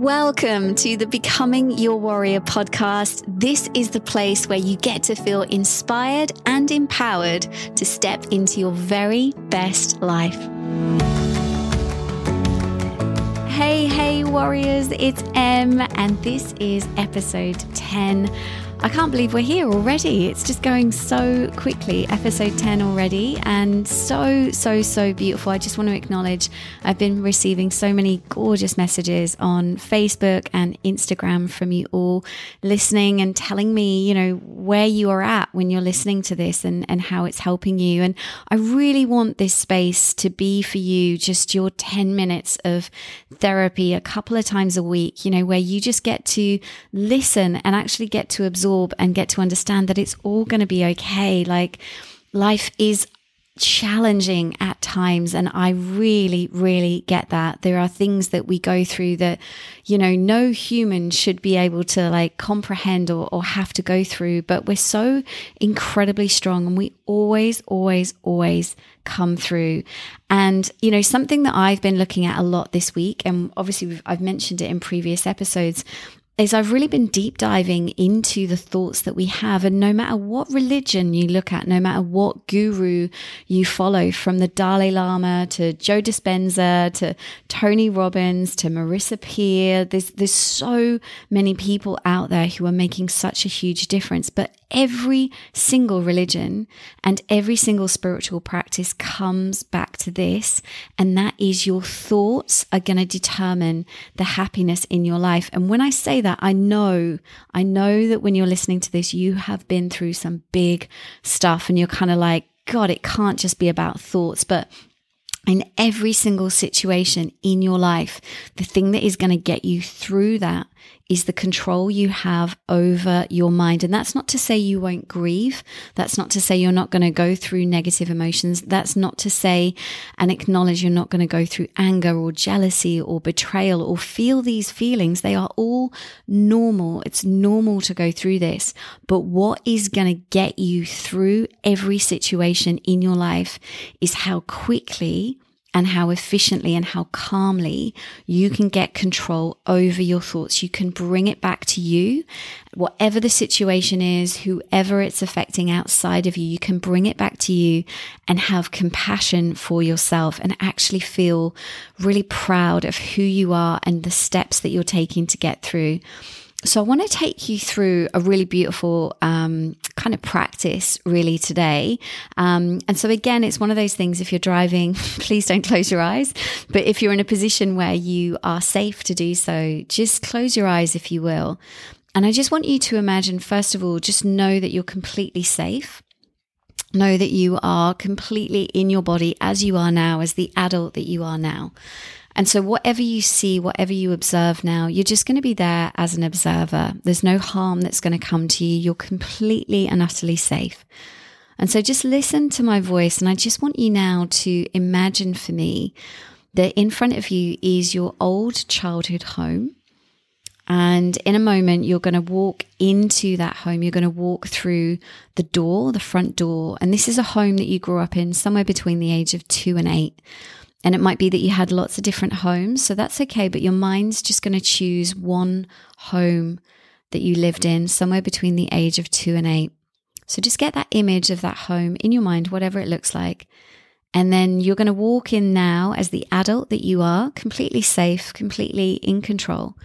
Welcome to the Becoming Your Warrior podcast. This is the place where you get to feel inspired and empowered to step into your very best life. Hey, hey, warriors, it's Em, and this is episode 10 I can't believe we're here already. It's just going so quickly. Episode 10 already, and so, so, so beautiful. I just want to acknowledge I've been receiving so many gorgeous messages on Facebook and Instagram from you all listening and telling me, you know, where you are at when you're listening to this and, and how it's helping you. And I really want this space to be for you just your 10 minutes of therapy a couple of times a week, you know, where you just get to listen and actually get to absorb absorb and get to understand that it's all going to be okay. Like life is challenging at times and I really really get that there are things that we go through that you know no human should be able to like comprehend or, or have to go through but we're so incredibly strong and we always always always come through and you know something that I've been looking at a lot this week and obviously I've mentioned it in previous episodes is I've really been deep diving into the thoughts that we have. And no matter what religion you look at, no matter what guru you follow, from the Dalai Lama to Joe Dispenza to Tony Robbins to Marissa Peer, there's, there's so many people out there who are making such a huge difference. But every single religion and every single spiritual practice comes back to this. And that is your thoughts are going to determine the happiness in your life. And when I say that, I know, I know that when you're listening to this, you have been through some big stuff and you're kind of like, God, it can't just be about thoughts. But in every single situation in your life, the thing that is going to get you through that is the control you have over your mind. And that's not to say you won't grieve. That's not to say you're not going to go through negative emotions. That's not to say and acknowledge you're not going to go through anger or jealousy or betrayal or feel these feelings. They are all normal. It's normal to go through this. But what is going to get you through every situation in your life is how quickly and how efficiently and how calmly you can get control over your thoughts. You can bring it back to you. Whatever the situation is, whoever it's affecting outside of you, you can bring it back to you and have compassion for yourself and actually feel really proud of who you are and the steps that you're taking to get through so I want to take you through a really beautiful um, kind of practice, really today. Um, and so again, it's one of those things. If you're driving, please don't close your eyes. But if you're in a position where you are safe to do so, just close your eyes, if you will. And I just want you to imagine, first of all, just know that you're completely safe. Know that you are completely in your body as you are now, as the adult that you are now. And so, whatever you see, whatever you observe now, you're just going to be there as an observer. There's no harm that's going to come to you. You're completely and utterly safe. And so, just listen to my voice. And I just want you now to imagine for me that in front of you is your old childhood home. And in a moment, you're going to walk into that home. You're going to walk through the door, the front door. And this is a home that you grew up in somewhere between the age of two and eight. And it might be that you had lots of different homes, so that's okay, but your mind's just going to choose one home that you lived in somewhere between the age of two and eight. So just get that image of that home in your mind, whatever it looks like. And then you're going to walk in now as the adult that you are, completely safe, completely in control.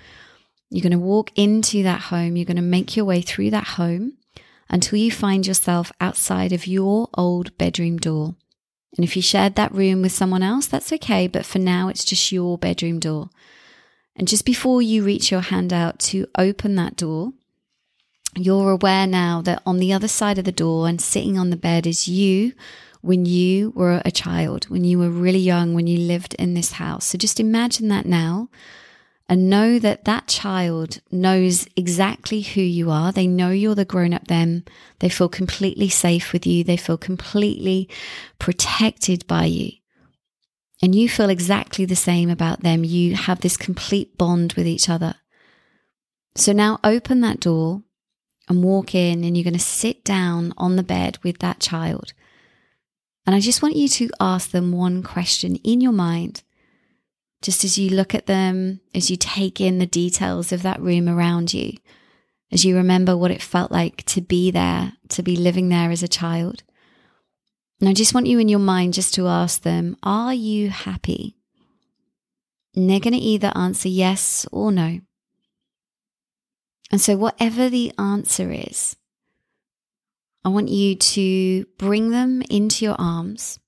You're going to walk into that home. You're going to make your way through that home until you find yourself outside of your old bedroom door. And if you shared that room with someone else, that's okay. But for now, it's just your bedroom door. And just before you reach your hand out to open that door, you're aware now that on the other side of the door and sitting on the bed is you when you were a child, when you were really young, when you lived in this house. So just imagine that now and know that that child knows exactly who you are. They know you're the grown up them. They feel completely safe with you. They feel completely protected by you. And you feel exactly the same about them. You have this complete bond with each other. So now open that door and walk in, and you're going to sit down on the bed with that child. And I just want you to ask them one question in your mind Just as you look at them, as you take in the details of that room around you, as you remember what it felt like to be there, to be living there as a child. And I just want you in your mind just to ask them, Are you happy? And they're going to either answer yes or no. And so, whatever the answer is, I want you to bring them into your arms.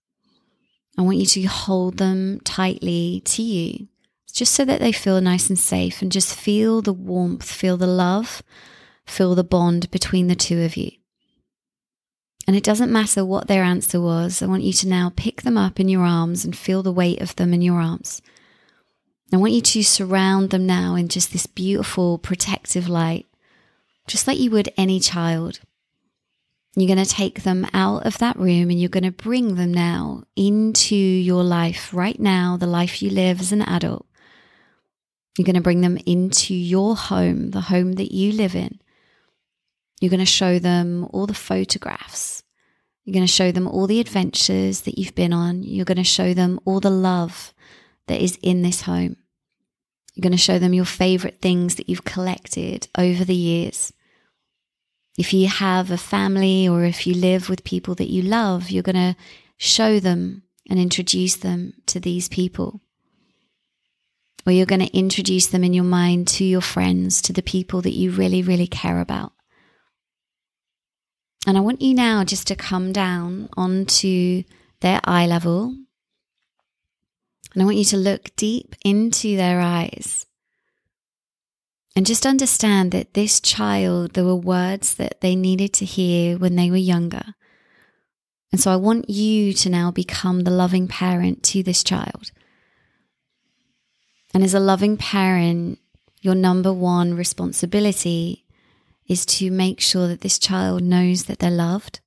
I want you to hold them tightly to you, just so that they feel nice and safe and just feel the warmth, feel the love, feel the bond between the two of you. And it doesn't matter what their answer was, I want you to now pick them up in your arms and feel the weight of them in your arms. I want you to surround them now in just this beautiful protective light, just like you would any child. You're going to take them out of that room and you're going to bring them now into your life right now, the life you live as an adult. You're going to bring them into your home, the home that you live in. You're going to show them all the photographs. You're going to show them all the adventures that you've been on. You're going to show them all the love that is in this home. You're going to show them your favorite things that you've collected over the years. If you have a family or if you live with people that you love, you're going to show them and introduce them to these people. Or you're going to introduce them in your mind to your friends, to the people that you really, really care about. And I want you now just to come down onto their eye level. And I want you to look deep into their eyes. And just understand that this child, there were words that they needed to hear when they were younger. And so I want you to now become the loving parent to this child. And as a loving parent, your number one responsibility is to make sure that this child knows that they're loved,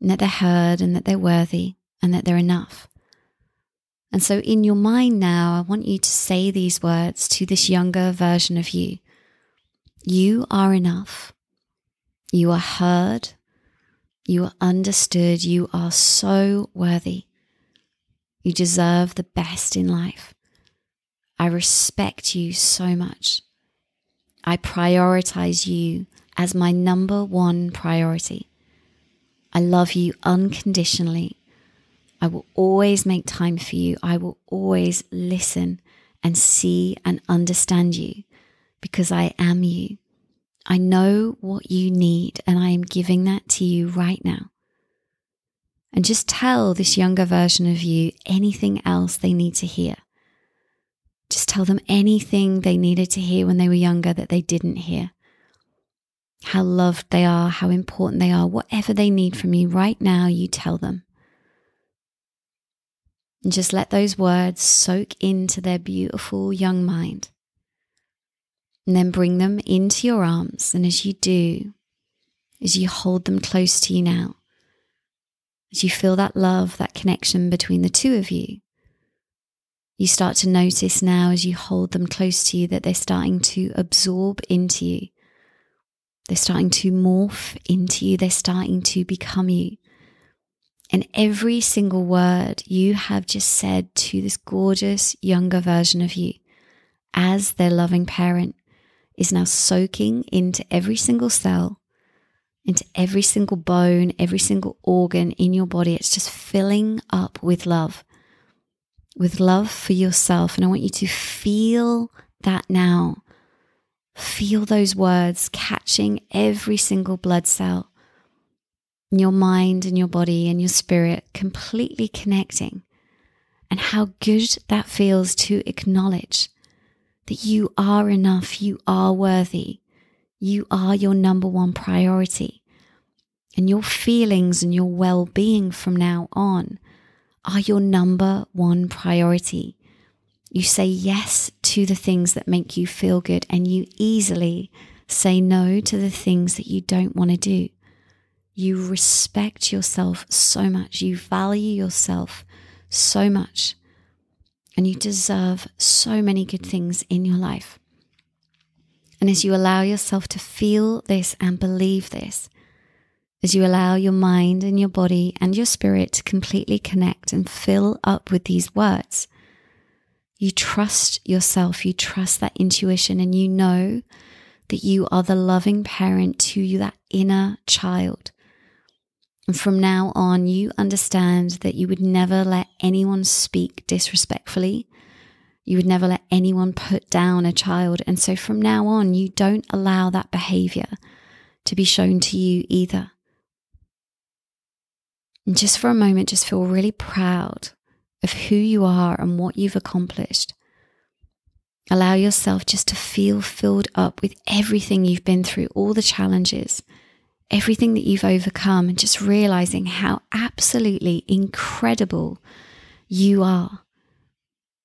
and that they're heard, and that they're worthy, and that they're enough. And so, in your mind now, I want you to say these words to this younger version of you You are enough. You are heard. You are understood. You are so worthy. You deserve the best in life. I respect you so much. I prioritize you as my number one priority. I love you unconditionally. I will always make time for you. I will always listen and see and understand you because I am you. I know what you need and I am giving that to you right now. And just tell this younger version of you anything else they need to hear. Just tell them anything they needed to hear when they were younger that they didn't hear. How loved they are, how important they are, whatever they need from you right now, you tell them. And just let those words soak into their beautiful young mind. And then bring them into your arms. And as you do, as you hold them close to you now, as you feel that love, that connection between the two of you, you start to notice now as you hold them close to you that they're starting to absorb into you. They're starting to morph into you. They're starting to become you. And every single word you have just said to this gorgeous younger version of you as their loving parent is now soaking into every single cell, into every single bone, every single organ in your body. It's just filling up with love with love for yourself. And I want you to feel that now. Feel those words catching every single blood cell in your mind and your body and your spirit, completely connecting. And how good that feels to acknowledge that you are enough, you are worthy, you are your number one priority. And your feelings and your well being from now on are your number one priority. You say yes to the things that make you feel good, and you easily say no to the things that you don't want to do. You respect yourself so much, you value yourself so much, and you deserve so many good things in your life. And as you allow yourself to feel this and believe this, as you allow your mind and your body and your spirit to completely connect and fill up with these words, You trust yourself, you trust that intuition, and you know that you are the loving parent to that inner child. And from now on, you understand that you would never let anyone speak disrespectfully. You would never let anyone put down a child. And so from now on, you don't allow that behavior to be shown to you either. And just for a moment, just feel really proud of who you are and what you've accomplished. Allow yourself just to feel filled up with everything you've been through, all the challenges, everything that you've overcome, and just realizing how absolutely incredible you are.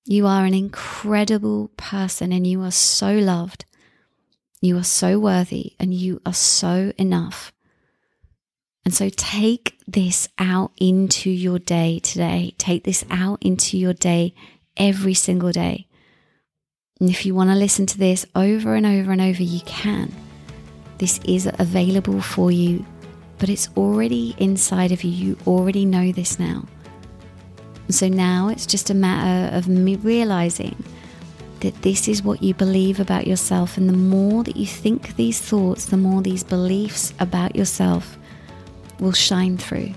You are an incredible person and you are so loved. You are so worthy and you are so enough. And so take this out into your day today. Take this out into your day every single day. And if you want to listen to this over and over and over, you can. This is available for you, but it's already inside of you. You already know this now. So now it's just a matter of me realizing that this is what you believe about yourself. And the more that you think these thoughts, the more these beliefs about yourself will shine through.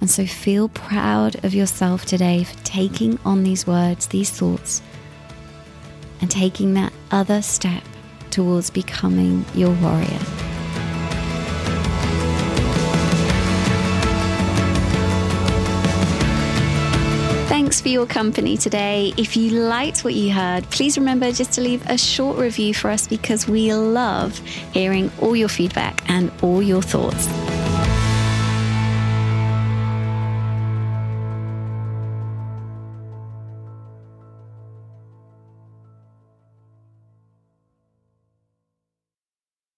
And so feel proud of yourself today for taking on these words, these thoughts, and taking that other step towards becoming your warrior. Thanks for your company today. If you liked what you heard, please remember just to leave a short review for us because we love hearing all your feedback and all your thoughts.